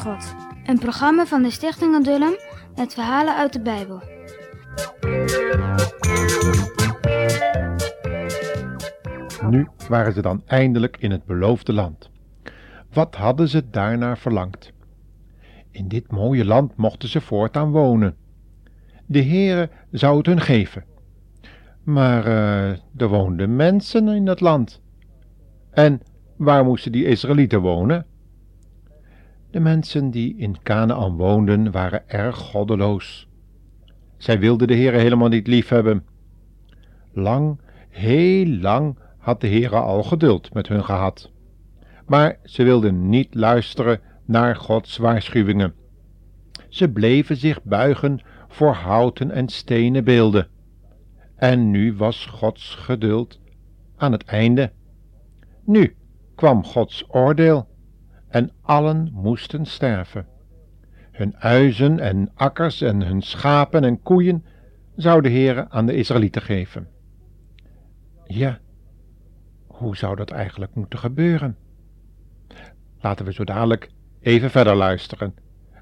God. Een programma van de Stichting Adullam met verhalen uit de Bijbel. Nu waren ze dan eindelijk in het beloofde land. Wat hadden ze daarnaar verlangd? In dit mooie land mochten ze voortaan wonen. De Heere zou het hun geven. Maar uh, er woonden mensen in dat land. En waar moesten die Israëlieten wonen? De mensen die in Canaan woonden waren erg goddeloos. Zij wilden de Heere helemaal niet liefhebben. Lang, heel lang had de Heere al geduld met hun gehad. Maar ze wilden niet luisteren naar Gods waarschuwingen. Ze bleven zich buigen voor houten en stenen beelden. En nu was Gods geduld aan het einde. Nu kwam Gods oordeel en allen moesten sterven. Hun uizen en akkers en hun schapen en koeien zou de Heere aan de Israëlieten geven. Ja, hoe zou dat eigenlijk moeten gebeuren? Laten we zo dadelijk even verder luisteren.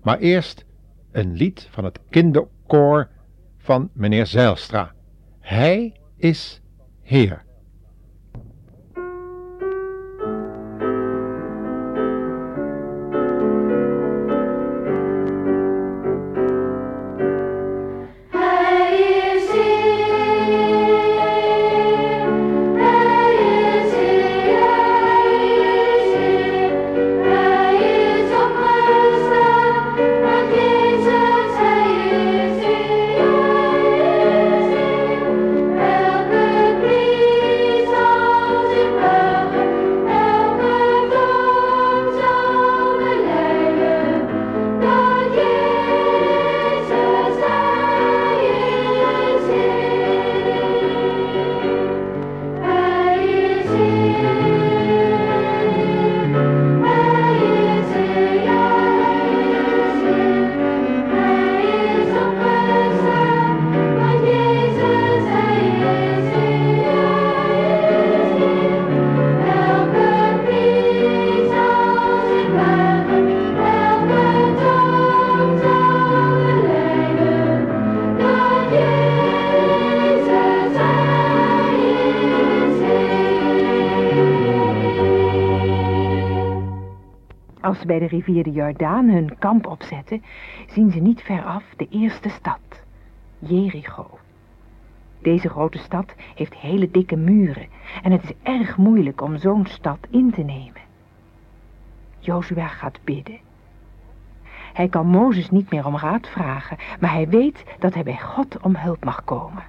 Maar eerst een lied van het kinderkoor van meneer Zijlstra. Hij is Heer. Als bij de rivier de Jordaan hun kamp opzetten, zien ze niet veraf de eerste stad, Jericho. Deze grote stad heeft hele dikke muren en het is erg moeilijk om zo'n stad in te nemen. Jozua gaat bidden. Hij kan Mozes niet meer om raad vragen, maar hij weet dat hij bij God om hulp mag komen.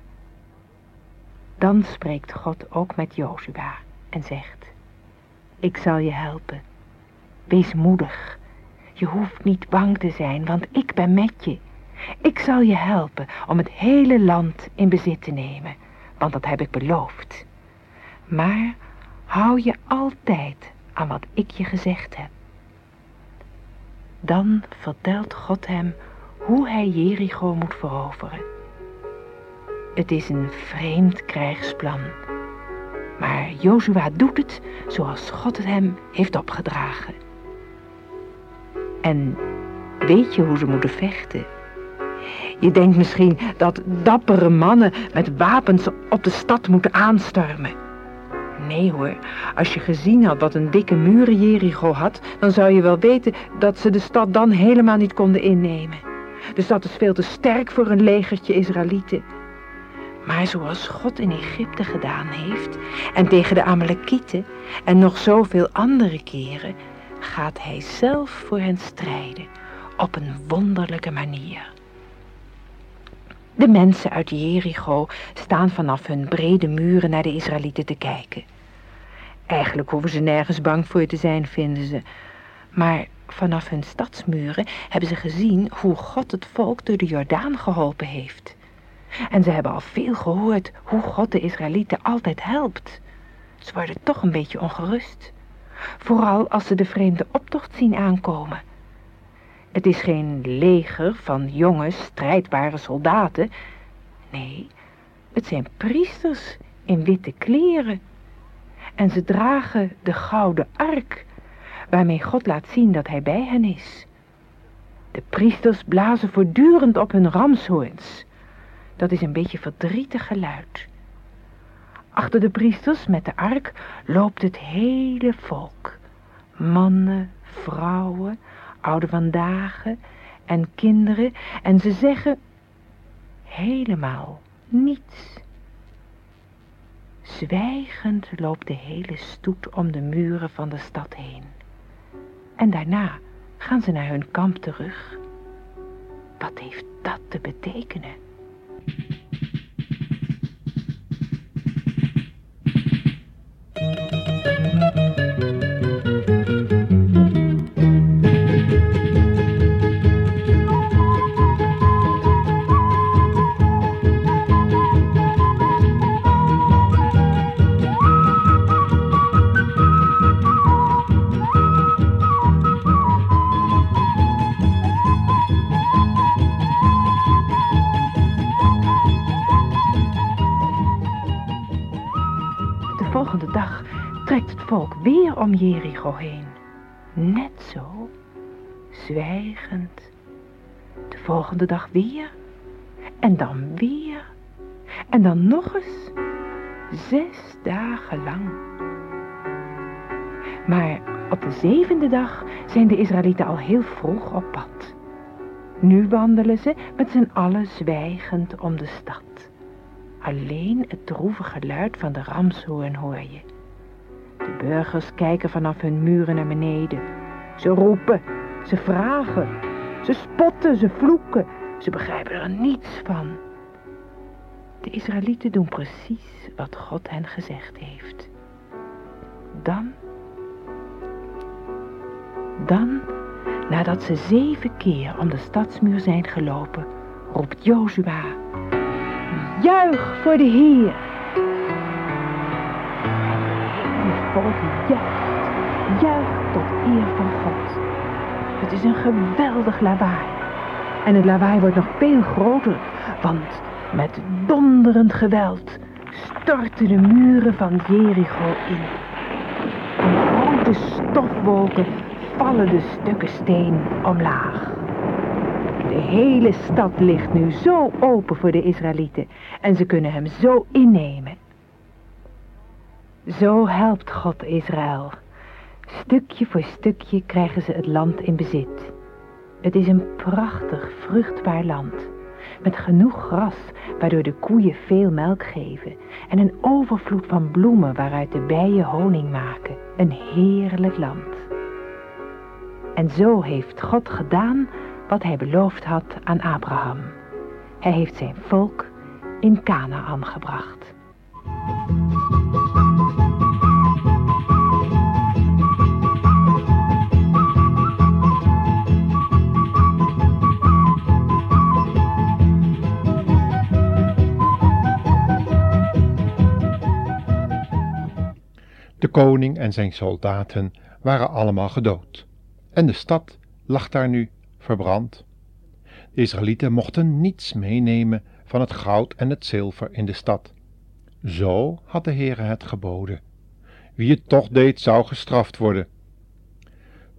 Dan spreekt God ook met Jozua en zegt, ik zal je helpen. Wees moedig. Je hoeft niet bang te zijn, want ik ben met je. Ik zal je helpen om het hele land in bezit te nemen, want dat heb ik beloofd. Maar hou je altijd aan wat ik je gezegd heb. Dan vertelt God hem hoe hij Jericho moet veroveren. Het is een vreemd krijgsplan, maar Jozua doet het zoals God het hem heeft opgedragen. En weet je hoe ze moeten vechten? Je denkt misschien dat dappere mannen met wapens op de stad moeten aanstormen. Nee hoor, als je gezien had wat een dikke muren Jericho had, dan zou je wel weten dat ze de stad dan helemaal niet konden innemen. De stad is veel te sterk voor een legertje Israëlieten. Maar zoals God in Egypte gedaan heeft, en tegen de Amalekieten, en nog zoveel andere keren, gaat hij zelf voor hen strijden op een wonderlijke manier. De mensen uit Jericho staan vanaf hun brede muren naar de Israëlieten te kijken. Eigenlijk hoeven ze nergens bang voor te zijn, vinden ze. Maar vanaf hun stadsmuren hebben ze gezien hoe God het volk door de Jordaan geholpen heeft. En ze hebben al veel gehoord hoe God de Israëlieten altijd helpt. Ze worden toch een beetje ongerust. Vooral als ze de vreemde optocht zien aankomen. Het is geen leger van jonge, strijdbare soldaten. Nee, het zijn priesters in witte kleren. En ze dragen de gouden ark, waarmee God laat zien dat hij bij hen is. De priesters blazen voortdurend op hun ramshoorns. Dat is een beetje verdrietig geluid. Achter de priesters met de ark loopt het hele volk. Mannen, vrouwen, oude vandaag en kinderen. En ze zeggen helemaal niets. Zwijgend loopt de hele stoet om de muren van de stad heen. En daarna gaan ze naar hun kamp terug. Wat heeft dat te betekenen? Volgende dag trekt het volk weer om Jericho heen. Net zo, zwijgend. De volgende dag weer. En dan weer. En dan nog eens. Zes dagen lang. Maar op de zevende dag zijn de Israëlieten al heel vroeg op pad. Nu wandelen ze met z'n allen zwijgend om de stad. Alleen het droevige geluid van de ramshoorn hoor je. De burgers kijken vanaf hun muren naar beneden. Ze roepen, ze vragen, ze spotten, ze vloeken. Ze begrijpen er niets van. De Israëlieten doen precies wat God hen gezegd heeft. Dan, dan, nadat ze zeven keer om de stadsmuur zijn gelopen, roept Jozua, juich voor de Heer. En volk juicht, juicht tot eer van God. Het is een geweldig lawaai. En het lawaai wordt nog veel groter, want met donderend geweld storten de muren van Jericho in. In grote stofwolken vallen de stukken steen omlaag. De hele stad ligt nu zo open voor de Israëlieten en ze kunnen hem zo innemen. Zo helpt God Israël. Stukje voor stukje krijgen ze het land in bezit. Het is een prachtig, vruchtbaar land. Met genoeg gras, waardoor de koeien veel melk geven. En een overvloed van bloemen waaruit de bijen honing maken. Een heerlijk land. En zo heeft God gedaan wat hij beloofd had aan Abraham. Hij heeft zijn volk in Canaan gebracht. De koning en zijn soldaten waren allemaal gedood. En de stad lag daar nu verbrand. De Israëlieten mochten niets meenemen van het goud en het zilver in de stad. Zo had de Heere het geboden. Wie het toch deed, zou gestraft worden.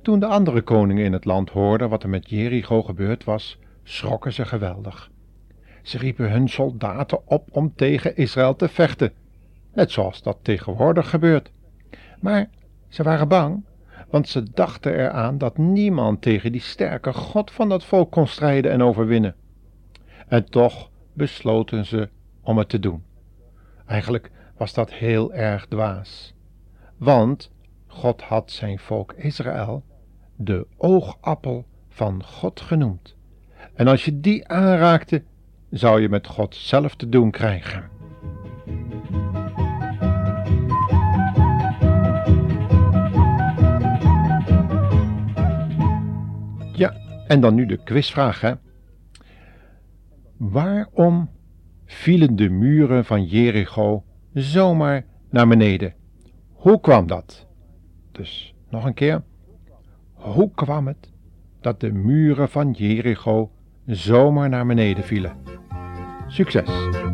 Toen de andere koningen in het land hoorden wat er met Jericho gebeurd was, schrokken ze geweldig. Ze riepen hun soldaten op om tegen Israël te vechten, net zoals dat tegenwoordig gebeurt. Maar ze waren bang, want ze dachten eraan dat niemand tegen die sterke God van dat volk kon strijden en overwinnen. En toch besloten ze om het te doen. Eigenlijk was dat heel erg dwaas, want God had zijn volk Israël de oogappel van God genoemd. En als je die aanraakte, zou je met God zelf te doen krijgen. En dan nu de quizvraag, hè. Waarom vielen de muren van Jericho zomaar naar beneden? Hoe kwam dat? Dus nog een keer. Hoe kwam het dat de muren van Jericho zomaar naar beneden vielen? Succes!